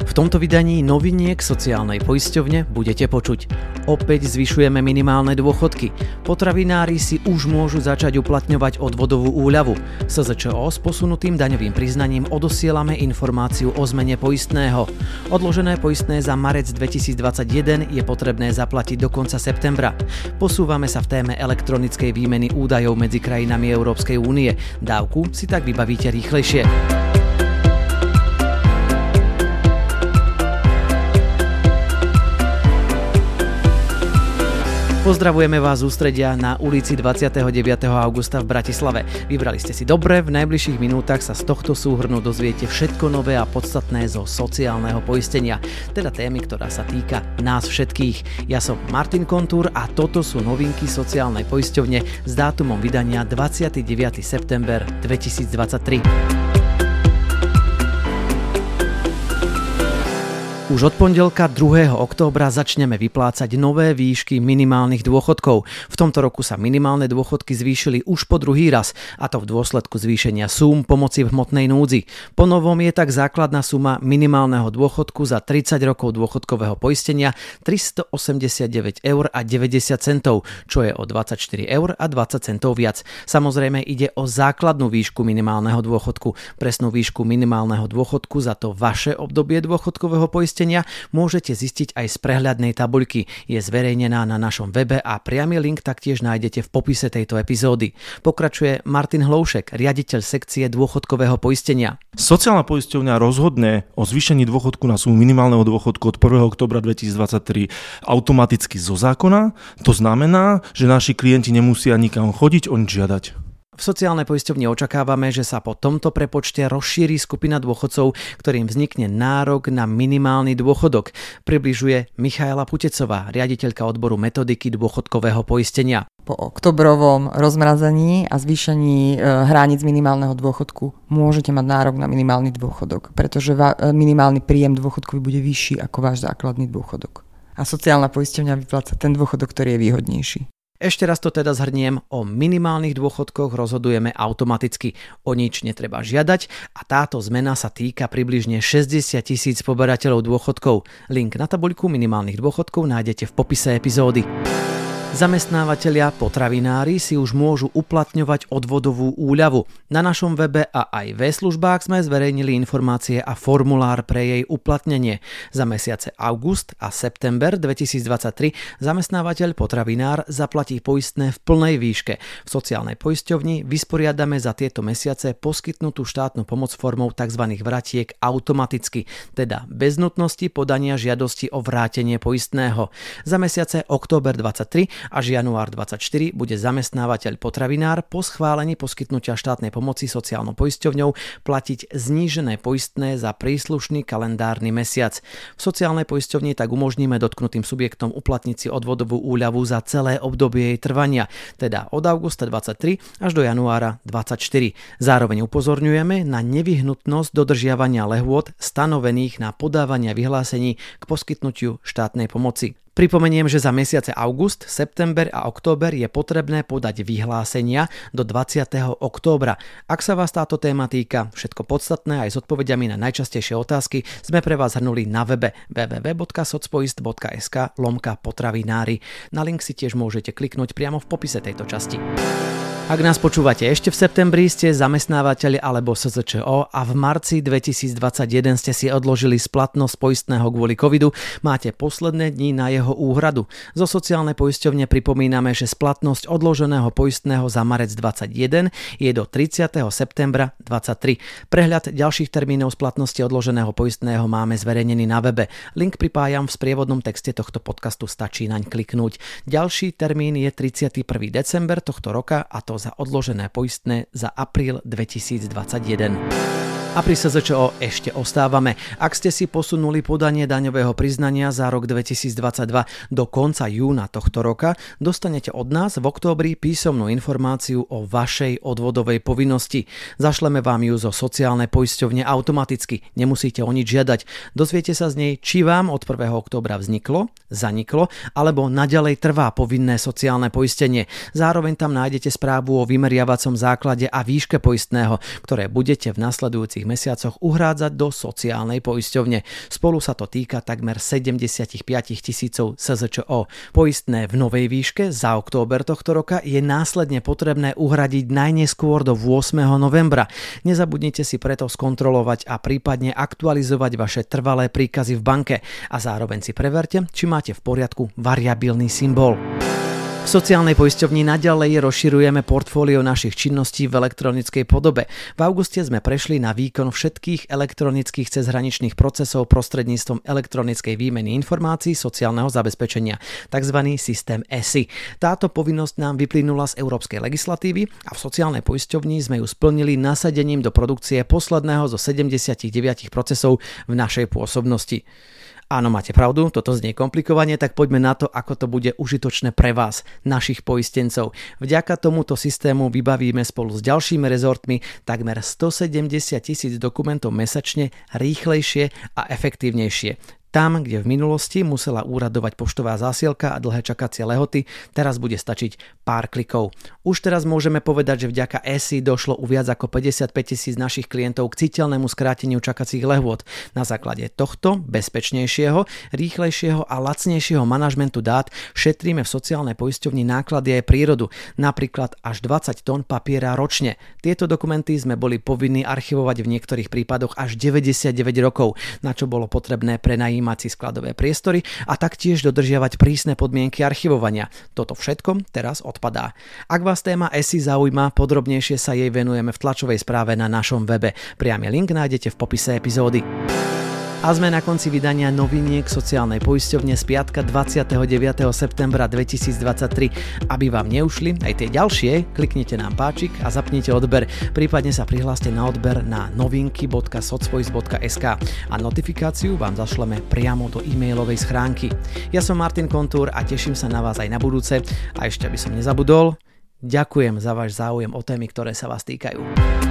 V tomto vydaní noviniek sociálnej poisťovne budete počuť. Opäť zvyšujeme minimálne dôchodky. Potravinári si už môžu začať uplatňovať odvodovú úľavu. SZČO s posunutým daňovým priznaním odosielame informáciu o zmene poistného. Odložené poistné za marec 2021 je potrebné zaplatiť do konca septembra. Posúvame sa v téme elektronickej výmeny údajov medzi krajinami Európskej únie. Dávku si tak vybavíte rýchlejšie. Pozdravujeme vás z ústredia na ulici 29. augusta v Bratislave. Vybrali ste si dobre, v najbližších minútach sa z tohto súhrnu dozviete všetko nové a podstatné zo sociálneho poistenia, teda témy, ktorá sa týka nás všetkých. Ja som Martin Kontúr a toto sú novinky sociálnej poisťovne s dátumom vydania 29. september 2023. Už od pondelka 2. októbra začneme vyplácať nové výšky minimálnych dôchodkov. V tomto roku sa minimálne dôchodky zvýšili už po druhý raz, a to v dôsledku zvýšenia súm pomoci v hmotnej núdzi. Po novom je tak základná suma minimálneho dôchodku za 30 rokov dôchodkového poistenia 389 eur a 90 centov, čo je o 24 eur a 20 centov viac. Samozrejme ide o základnú výšku minimálneho dôchodku. Presnú výšku minimálneho dôchodku za to vaše obdobie dôchodkového poistenia poistenia môžete zistiť aj z prehľadnej tabuľky. Je zverejnená na našom webe a priamy link taktiež nájdete v popise tejto epizódy. Pokračuje Martin Hloušek, riaditeľ sekcie dôchodkového poistenia. Sociálna poisťovňa rozhodne o zvýšení dôchodku na sumu minimálneho dôchodku od 1. oktobra 2023 automaticky zo zákona. To znamená, že naši klienti nemusia nikam chodiť, o nič žiadať. V sociálnej poisťovni očakávame, že sa po tomto prepočte rozšíri skupina dôchodcov, ktorým vznikne nárok na minimálny dôchodok, približuje Michaela Putecová, riaditeľka odboru metodiky dôchodkového poistenia. Po oktobrovom rozmrazení a zvýšení e, hraníc minimálneho dôchodku môžete mať nárok na minimálny dôchodok, pretože e, minimálny príjem dôchodkový bude vyšší ako váš základný dôchodok. A sociálna poisťovňa vypláca ten dôchodok, ktorý je výhodnejší. Ešte raz to teda zhrniem, o minimálnych dôchodkoch rozhodujeme automaticky, o nič netreba žiadať a táto zmena sa týka približne 60 tisíc poberateľov dôchodkov. Link na tabuľku minimálnych dôchodkov nájdete v popise epizódy. Zamestnávateľia potravinári si už môžu uplatňovať odvodovú úľavu. Na našom webe a aj v službách sme zverejnili informácie a formulár pre jej uplatnenie. Za mesiace august a september 2023 zamestnávateľ potravinár zaplatí poistné v plnej výške. V sociálnej poisťovni vysporiadame za tieto mesiace poskytnutú štátnu pomoc formou tzv. vratiek automaticky, teda bez nutnosti podania žiadosti o vrátenie poistného. Za mesiace október 23 až január 24 bude zamestnávateľ potravinár po schválení poskytnutia štátnej pomoci sociálnou poisťovňou platiť znížené poistné za príslušný kalendárny mesiac. V sociálnej poisťovni tak umožníme dotknutým subjektom uplatniť si odvodovú úľavu za celé obdobie jej trvania, teda od augusta 23 až do januára 24. Zároveň upozorňujeme na nevyhnutnosť dodržiavania lehôd stanovených na podávania vyhlásení k poskytnutiu štátnej pomoci. Pripomeniem, že za mesiace august, september a október je potrebné podať vyhlásenia do 20. októbra. Ak sa vás táto téma týka, všetko podstatné aj s odpovediami na najčastejšie otázky sme pre vás hrnuli na webe www.socpoist.sk lomka potravinári. Na link si tiež môžete kliknúť priamo v popise tejto časti. Ak nás počúvate ešte v septembri, ste zamestnávateľi alebo SZČO a v marci 2021 ste si odložili splatnosť poistného kvôli covidu, máte posledné dni na jeho úhradu. Zo sociálnej poisťovne pripomíname, že splatnosť odloženého poistného za marec 21 je do 30. septembra 23. Prehľad ďalších termínov splatnosti odloženého poistného máme zverejnený na webe. Link pripájam v sprievodnom texte tohto podcastu, stačí naň kliknúť. Ďalší termín je 31. december tohto roka a to za odložené poistné za apríl 2021. A pri SZČO ešte ostávame. Ak ste si posunuli podanie daňového priznania za rok 2022 do konca júna tohto roka, dostanete od nás v októbri písomnú informáciu o vašej odvodovej povinnosti. Zašleme vám ju zo sociálnej poisťovne automaticky, nemusíte o nič žiadať. Dozviete sa z nej, či vám od 1. októbra vzniklo, zaniklo, alebo naďalej trvá povinné sociálne poistenie. Zároveň tam nájdete správu o vymeriavacom základe a výške poistného, ktoré budete v nasledujúcich nasledujúcich mesiacoch uhrádzať do sociálnej poisťovne. Spolu sa to týka takmer 75 tisícov SZČO. Poistné v novej výške za október tohto roka je následne potrebné uhradiť najneskôr do 8. novembra. Nezabudnite si preto skontrolovať a prípadne aktualizovať vaše trvalé príkazy v banke a zároveň si preverte, či máte v poriadku variabilný symbol. Sociálnej poisťovni naďalej rozširujeme portfólio našich činností v elektronickej podobe. V auguste sme prešli na výkon všetkých elektronických cezhraničných procesov prostredníctvom elektronickej výmeny informácií sociálneho zabezpečenia, tzv. systém ESI. Táto povinnosť nám vyplynula z európskej legislatívy a v sociálnej poisťovni sme ju splnili nasadením do produkcie posledného zo 79 procesov v našej pôsobnosti. Áno, máte pravdu, toto znie komplikovanie, tak poďme na to, ako to bude užitočné pre vás, našich poistencov. Vďaka tomuto systému vybavíme spolu s ďalšími rezortmi takmer 170 tisíc dokumentov mesačne rýchlejšie a efektívnejšie. Tam, kde v minulosti musela úradovať poštová zásielka a dlhé čakacie lehoty, teraz bude stačiť pár klikov. Už teraz môžeme povedať, že vďaka ESI došlo u viac ako 55 tisíc našich klientov k citeľnému skráteniu čakacích lehôd. Na základe tohto bezpečnejšieho, rýchlejšieho a lacnejšieho manažmentu dát šetríme v sociálnej poisťovni náklady aj prírodu, napríklad až 20 tón papiera ročne. Tieto dokumenty sme boli povinní archivovať v niektorých prípadoch až 99 rokov, na čo bolo potrebné prenajímať si skladové priestory a taktiež dodržiavať prísne podmienky archivovania. Toto všetko teraz odpadá. Ak vás téma ESI zaujíma, podrobnejšie sa jej venujeme v tlačovej správe na našom webe. Priamy link nájdete v popise epizódy. A sme na konci vydania noviniek sociálnej poisťovne z piatka 29. septembra 2023. Aby vám neušli aj tie ďalšie, kliknite nám páčik a zapnite odber. Prípadne sa prihláste na odber na novinky.socpoist.sk a notifikáciu vám zašleme priamo do e-mailovej schránky. Ja som Martin Kontúr a teším sa na vás aj na budúce. A ešte aby som nezabudol, ďakujem za váš záujem o témy, ktoré sa vás týkajú.